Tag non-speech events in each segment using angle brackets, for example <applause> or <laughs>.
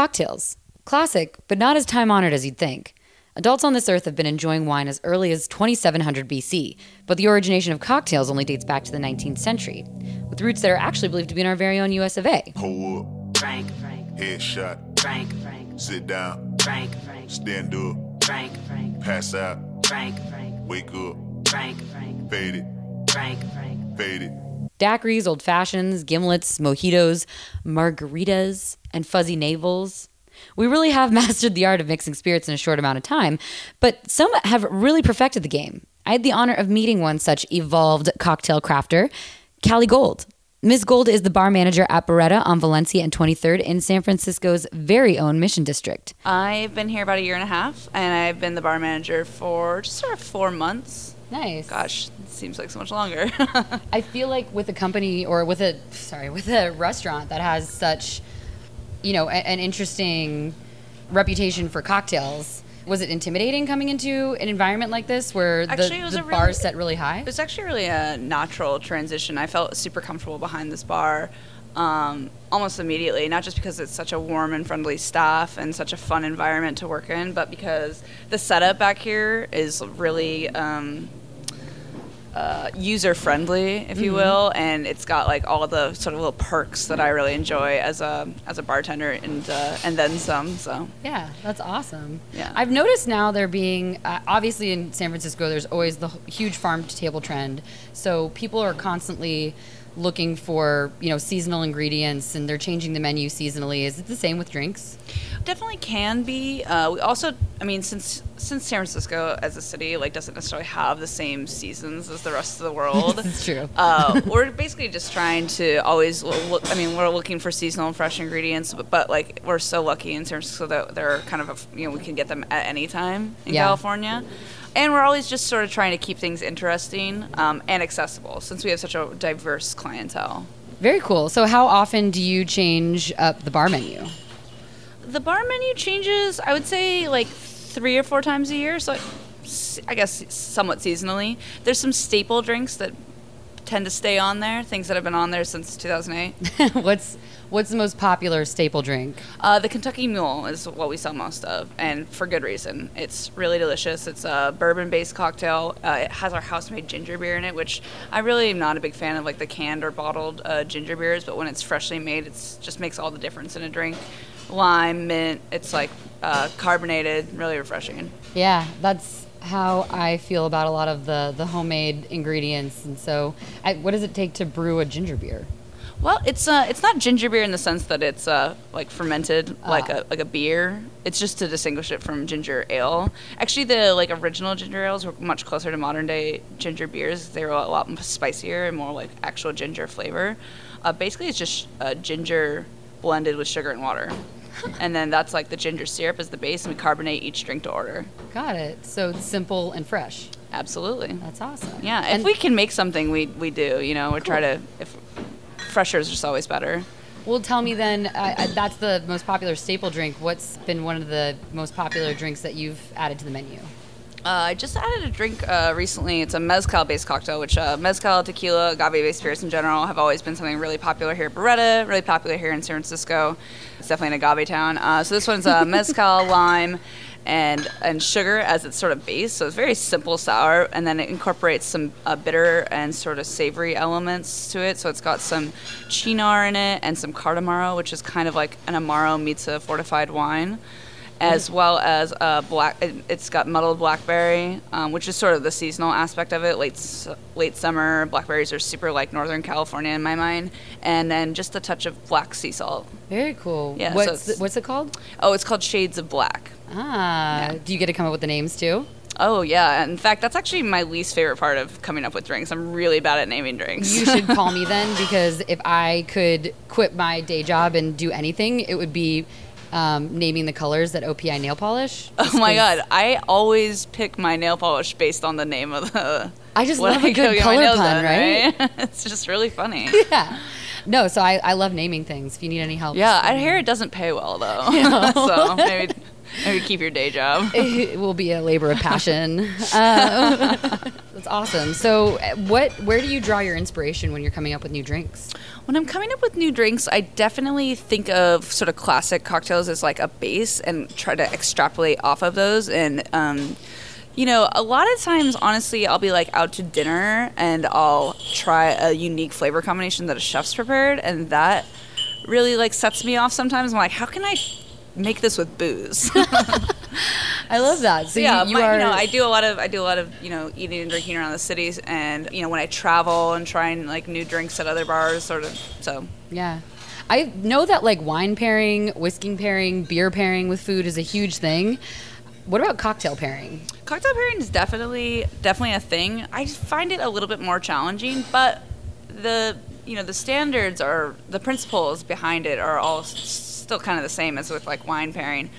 Cocktails. Classic, but not as time honored as you'd think. Adults on this earth have been enjoying wine as early as 2700 BC, but the origination of cocktails only dates back to the 19th century, with roots that are actually believed to be in our very own US of A. Pull up, Frank, Frank, headshot, Frank, Frank, sit down, Frank, Frank, stand up, Frank, Frank, pass out, Frank, Frank, wake up, Frank, Frank, fade it, Frank, Frank. fade it. Daiquiris, old fashions, gimlets, mojitos, margaritas, and fuzzy navels. We really have <laughs> mastered the art of mixing spirits in a short amount of time, but some have really perfected the game. I had the honor of meeting one such evolved cocktail crafter, Callie Gold. Ms. Gold is the bar manager at Beretta on Valencia and 23rd in San Francisco's very own Mission District. I've been here about a year and a half, and I've been the bar manager for just sort of four months. Nice. Gosh, it seems like so much longer. <laughs> I feel like with a company or with a sorry with a restaurant that has such, you know, a- an interesting reputation for cocktails. Was it intimidating coming into an environment like this where Actually, the, the bar really- is set really high? It was actually really a natural transition. I felt super comfortable behind this bar um, almost immediately, not just because it's such a warm and friendly staff and such a fun environment to work in, but because the setup back here is really um, uh, user friendly, if you will, and it's got like all the sort of little perks that I really enjoy as a as a bartender, and uh, and then some. So Yeah, that's awesome. Yeah. I've noticed now there being uh, obviously in San Francisco, there's always the huge farm to table trend. So people are constantly looking for you know seasonal ingredients, and they're changing the menu seasonally. Is it the same with drinks? definitely can be. Uh, we also, I mean, since since San Francisco as a city like doesn't necessarily have the same seasons as the rest of the world. <laughs> Is true. uh, <laughs> we're basically just trying to always look. I mean, we're looking for seasonal and fresh ingredients, but, but like we're so lucky in San Francisco that they're kind of a, you know we can get them at any time in Yeah. California. And we're always just sort of trying to keep things interesting um, and accessible since we have such a diverse clientele. Very cool. So how often do you change up the bar menu? The bar menu changes, I would say, like three or four times a year. So, I guess somewhat seasonally. There's some staple drinks that tend to stay on there, things that have been on there since 2008. <laughs> what's what's the most popular staple drink? Uh, the Kentucky Mule is what we sell most of, and for good reason. It's really delicious. It's a bourbon-based cocktail. Uh, it has our house-made ginger beer in it, which I really am not a big fan of, like the canned or bottled uh, ginger beers. But when it's freshly made, it just makes all the difference in a drink. Lime, mint. It's like uh, carbonated, really refreshing. Yeah, that's how I feel about a lot of the the homemade ingredients. And so, I, what does it take to brew a ginger beer? Well, it's uh, it's not ginger beer in the sense that it's uh, like fermented like Ah. a like a beer. It's just to distinguish it from ginger ale. Actually, the like original ginger ales were much closer to modern day ginger beers. They were a lot spicier and more like actual ginger flavor. Uh, basically, it's just uh, ginger blended with sugar and water, <laughs> and then that's like the ginger syrup as the base, and we carbonate each drink to order. Got it. So it's simple and fresh. Absolutely. That's awesome. Yeah, And if we can make something, we we do. You know, we try to. If fresher is just always better. well, tell me then. Uh, that's the most popular staple drink. What's been one of the most popular drinks that you've added to the menu? Uh, I just added a drink uh, recently. It's a mezcal-based cocktail, which uh, mezcal, tequila, agave-based spirits in general have always been something really popular here at Beretta, really popular here in San Francisco. It's definitely an agave town. Uh, so this one's uh, mezcal, <laughs> lime, and and sugar as its sort of base. So it's very simple sour, and then it incorporates some uh, bitter and sort of savory elements to it. So it's got some Cynar in it and some cardamaro, which is kind of like an amaro meets a fortified wine as well as uh, black. It, it's got muddled blackberry, um, which is sort of the seasonal aspect of it. Late late summer blackberries are super like Northern California in my mind, and then just a touch of black sea salt. Very cool. Yeah, so What's it's- what's it called? Oh, it's called Shades of Black. Ah. Yeah. Do you get to come up with the names too? Oh yeah, in fact, that's actually my least favorite part of coming up with drinks. I'm really bad at naming drinks. You should <laughs> call me then because if I could quit my day job and do anything, it would be um, naming the colors that OPI nail polish. Oh my god, I always pick my nail polish based on the name of the. <laughs> I just love a I go good color nails pun, done, right? <laughs> it's just really funny. Yeah. No, so I, I love naming things. If you need any help, Yeah, I hear it doesn't pay well though. so maybe Maybe keep your day job. <laughs> it will be a labor of passion. Uh, <laughs> that's awesome. So, what? Where do you draw your inspiration when you're coming up with new drinks? When I'm coming up with new drinks, I definitely think of sort of classic cocktails as like a base and try to extrapolate off of those. And, um, you know, a lot of times, honestly, I'll be like out to dinner and I'll try a unique flavor combination that a chef's prepared, and that really like sets me off sometimes. I'm like, how can I make this with booze? <laughs> I love that. So yeah, you, you my- are. you know, I do a lot of I do a lot of you know eating and drinking around the cities, and you know when I travel and trying like new drinks at other bars, sort of. So Yeah. I know that like wine pairing, whiskey pairing, beer pairing with food is a huge thing. What about cocktail pairing? cocktail pairing is definitely definitely a thing. I find it a little bit more challenging, but the you know the standards are the principles behind it are all still kind of the same as with like wine pairing.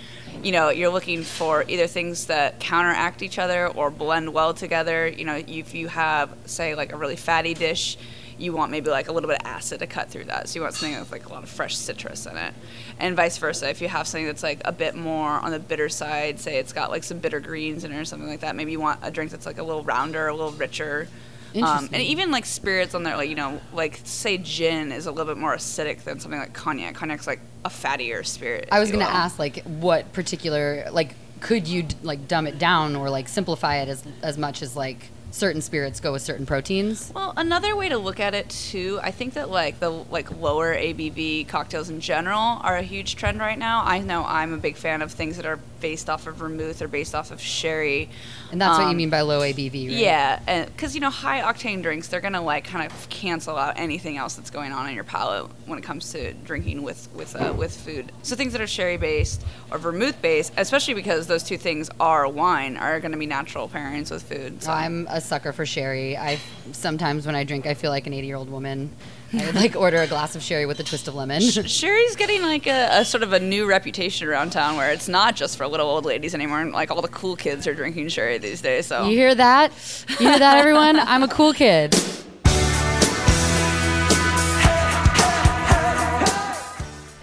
You know, you're looking for either things that counteract each other or blend well together. You know, if you have say like a really fatty dish, you want maybe like a little bit of acid to cut through that. So you want something with like a lot of fresh citrus in it. And vice versa. If you have something that's like a bit more on the bitter side, say it's got like some bitter greens in it or something like that, maybe you want a drink that's like a little rounder, a little richer. Um, and even like spirits on there, like you know, like say gin is a little bit more acidic than something like cognac. Cognac's like a fattier spirit. I was going to ask like what particular like could you like dumb it down or like simplify it as as much as like certain spirits go with certain proteins? Well, another way to look at it too, I think that like the like lower ABV cocktails in general are a huge trend right now. I know I'm a big fan of things that are based off of vermouth or based off of sherry. And that's what you Um, mean by low ABV, right? Yeah, because you know high octane drinks, they're gonna like kind of cancel out anything else that's going on in your palate when it comes to drinking with with uh, with food. So things that are sherry based or vermouth based, especially because those two things are wine, are gonna be natural pairings with food. So. I'm a sucker for sherry. I sometimes when I drink, I feel like an 80 year old woman. I would like order a glass of sherry with a twist of lemon. Sherry's getting like a, a sort of a new reputation around town where it's not just for little old ladies anymore. Like all the cool kids are drinking sherry these days. So You hear that? You hear that, everyone? <laughs> I'm a cool kid.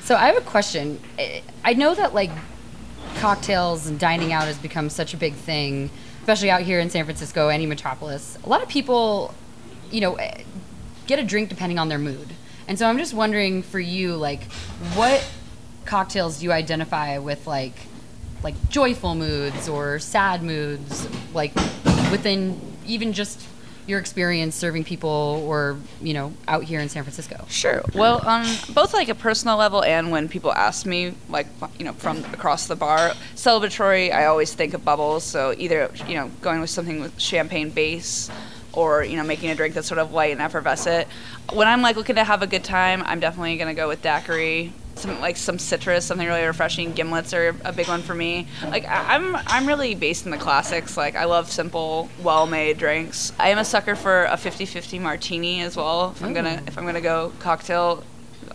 So I have a question. I- I know that like cocktails and dining out has become such a big thing, especially out here in San Francisco, any metropolis. A lot of people, you know, get a drink depending on their mood. And so I'm just wondering for you, like, what cocktails do you identify with, like, like joyful moods or sad moods, like within even just your experience serving people or you know out here in San Francisco? Sure. Well, on both like a personal level and when people ask me, like you know, from across the bar, celebratory, I always think of bubbles. So either you know, going with something with champagne base, or you know, making a drink that's sort of light and effervescent. When I'm like looking to have a good time, I'm definitely gonna go with daiquiri. Some like some citrus, something really refreshing. Gimlets are a big one for me. Like I- I'm, I'm really based in the classics. Like I love simple, well-made drinks. I am a sucker for a 50-50 martini as well. If I'm gonna, if I'm gonna go cocktail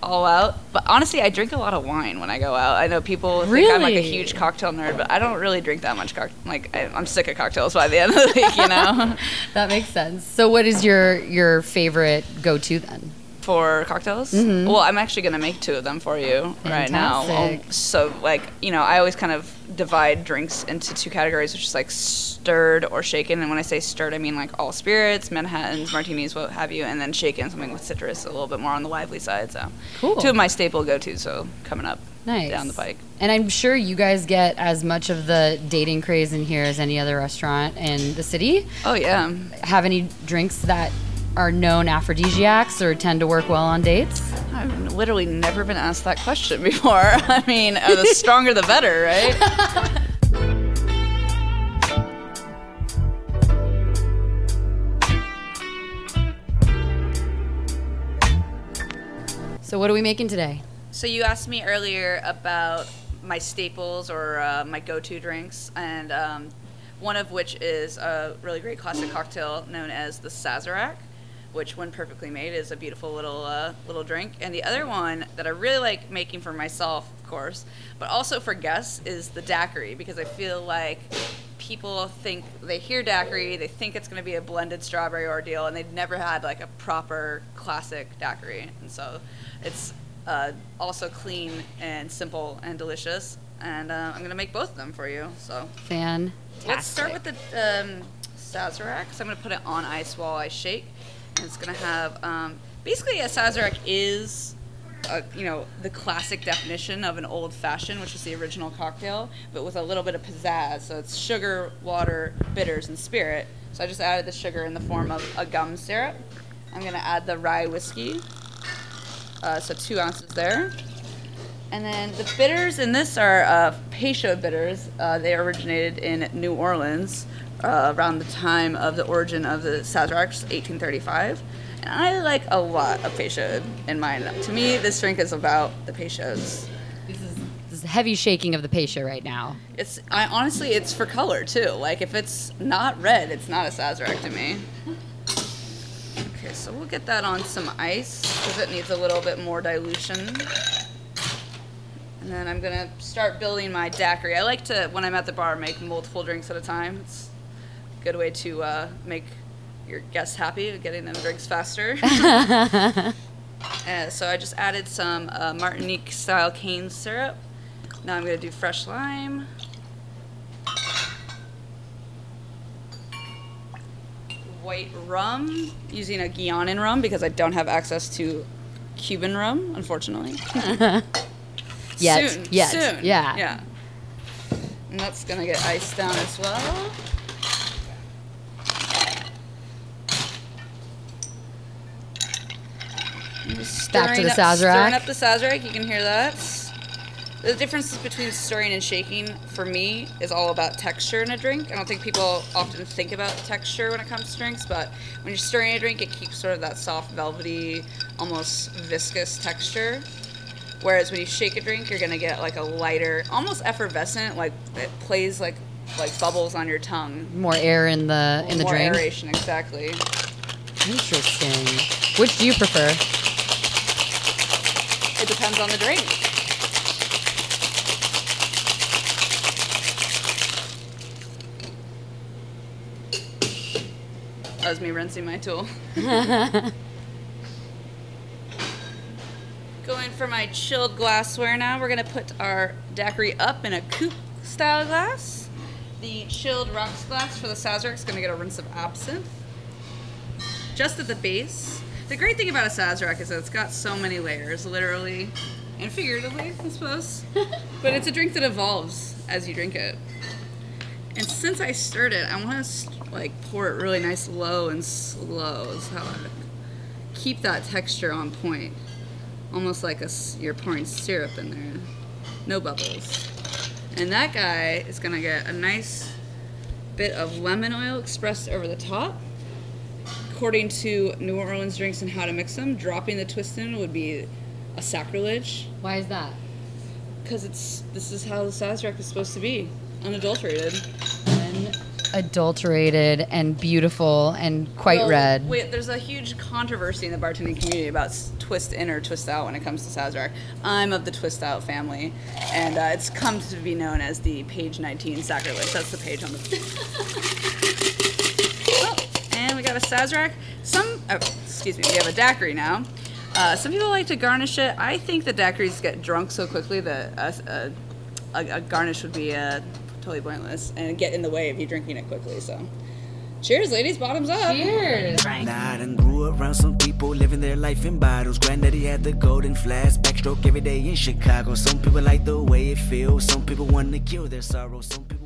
all out. But honestly, I drink a lot of wine when I go out. I know people think I'm like a huge cocktail nerd, but I don't really drink that much cocktail. Like I, I'm sick of cocktails by the end of the week, you know. <laughs> That makes sense. So what is your your favorite go to then? For cocktails. Mm-hmm. Well, I'm actually gonna make two of them for you right now. Um, so, like, you know, I always kind of divide drinks into two categories, which is like stirred or shaken. And when I say stirred, I mean like all spirits, Manhattans, martinis, what have you, and then shaken, something with citrus, a little bit more on the lively side. So, Cool. two of my staple go-tos. So coming up Nice. down the pike. And I'm sure you guys get as much of the dating craze in here as any other restaurant in the city. Oh yeah. Have any drinks that are known aphrodisiacs or tend to work well on dates? I've literally never been asked that question before. <laughs> I mean, uh, the stronger the better, right? <laughs> So what are we making today? So you asked me earlier about my staples or uh, my go-to drinks, and um, one of which is a really great classic cocktail known as the Sazerac, which, when perfectly made, is a beautiful little uh, little drink. And the other one that I really like making for myself, of course, but also for guests, is the daiquiri because I feel like people think they hear daiquiri, they think it's going to be a blended strawberry ordeal, and they've never had like a proper classic daiquiri, and so it's uh, also clean and simple and delicious. And uh, I'm gonna make both of them for you. So Fan. let's start with the um, Sazerac. So I'm gonna put it on ice while I shake. And it's gonna have um, basically a Sazerac is. Uh, you know the classic definition of an old fashioned, which is the original cocktail, but with a little bit of pizzazz. So it's sugar, water, bitters, and spirit. So I just added the sugar in the form of a gum syrup. I'm gonna add the rye whiskey, uh, so two ounces there. And then the bitters in this are uh, Peychaud bitters. Uh, they originated in New Orleans uh, around the time of the origin of the Sazeracs, 1835. And I like a lot of Peychaud in mine. To me, this drink is about the Peychauds. This is, this is heavy shaking of the Peychaud right now. It's I honestly, it's for color too. Like if it's not red, it's not a Sazerac to me. Okay, so we'll get that on some ice because it needs a little bit more dilution. And then I'm gonna start building my daiquiri. I like to, when I'm at the bar, make multiple drinks at a time. It's good way to uh, make your guests happy, getting them drinks faster. <laughs> <laughs> Uh, so I just added some uh, Martinique style cane syrup. Now I'm gonna do fresh lime. White rum, using a Guianan rum because I don't have access to Cuban rum, unfortunately. <laughs> Yet. Soon. Yet. Soon. Yeah. Yeah. And that's gonna get iced down as well. I'm just Back to the up- Sazerac. Stirring up the Sazerac, you can hear that. The difference between stirring and shaking for me is all about texture in a drink. I don't think people often think about texture when it comes to drinks, but when you're stirring a drink, it keeps sort of that soft, velvety, almost viscous texture. Whereas when you shake a drink, you're gonna get like a lighter, almost effervescent, like it plays like like bubbles on your tongue. More air in the in the More drink. aeration, exactly. Interesting. Which do you prefer? It depends on the drink. That was me rinsing my tool. <laughs> Going for my chilled glassware now. We're gonna put our daiquiri up in a coupe style glass. The chilled rocks glass for the Sazerac is gonna get a rinse of absinthe. Just at the base. The great thing about a Sazerac is that it's got so many layers, literally and figuratively, I suppose. <laughs> but it's a drink that evolves as you drink it. And since I stirred it, I want to like pour it really nice, low and slow. Is how I keep that texture on point, almost like a you're pouring syrup in there, no bubbles. And that guy is gonna get a nice bit of lemon oil expressed over the top. According to New Orleans drinks and how to mix them, dropping the twist in would be a sacrilege Why is that? because it's this is how the Sazerac is supposed to be, unadulterated. Adulterated and beautiful and quite Well, red. Wait, there's a huge controversy in the bartending community about twist in or twist out when it comes to Sazerac. I'm of the twist out family, and uh, it's come to be known as the page 19 sacrilege. That's the page on the. <laughs> And we got a Sazerac. Some, oh, excuse me, we have a daiquiri now. Uh, some people like to garnish it. I think the daiquiris get drunk so quickly that a, a, a, a garnish would be uh, totally pointless and get in the way of you drinking it quickly. So, cheers, ladies. Bottoms up. Cheers. Frank. I done grew around some people living their life in bottles. Granddaddy had the golden flask, backstroke every day in Chicago. Some people like the way it feels. Some people want to kill their sorrow. Some people.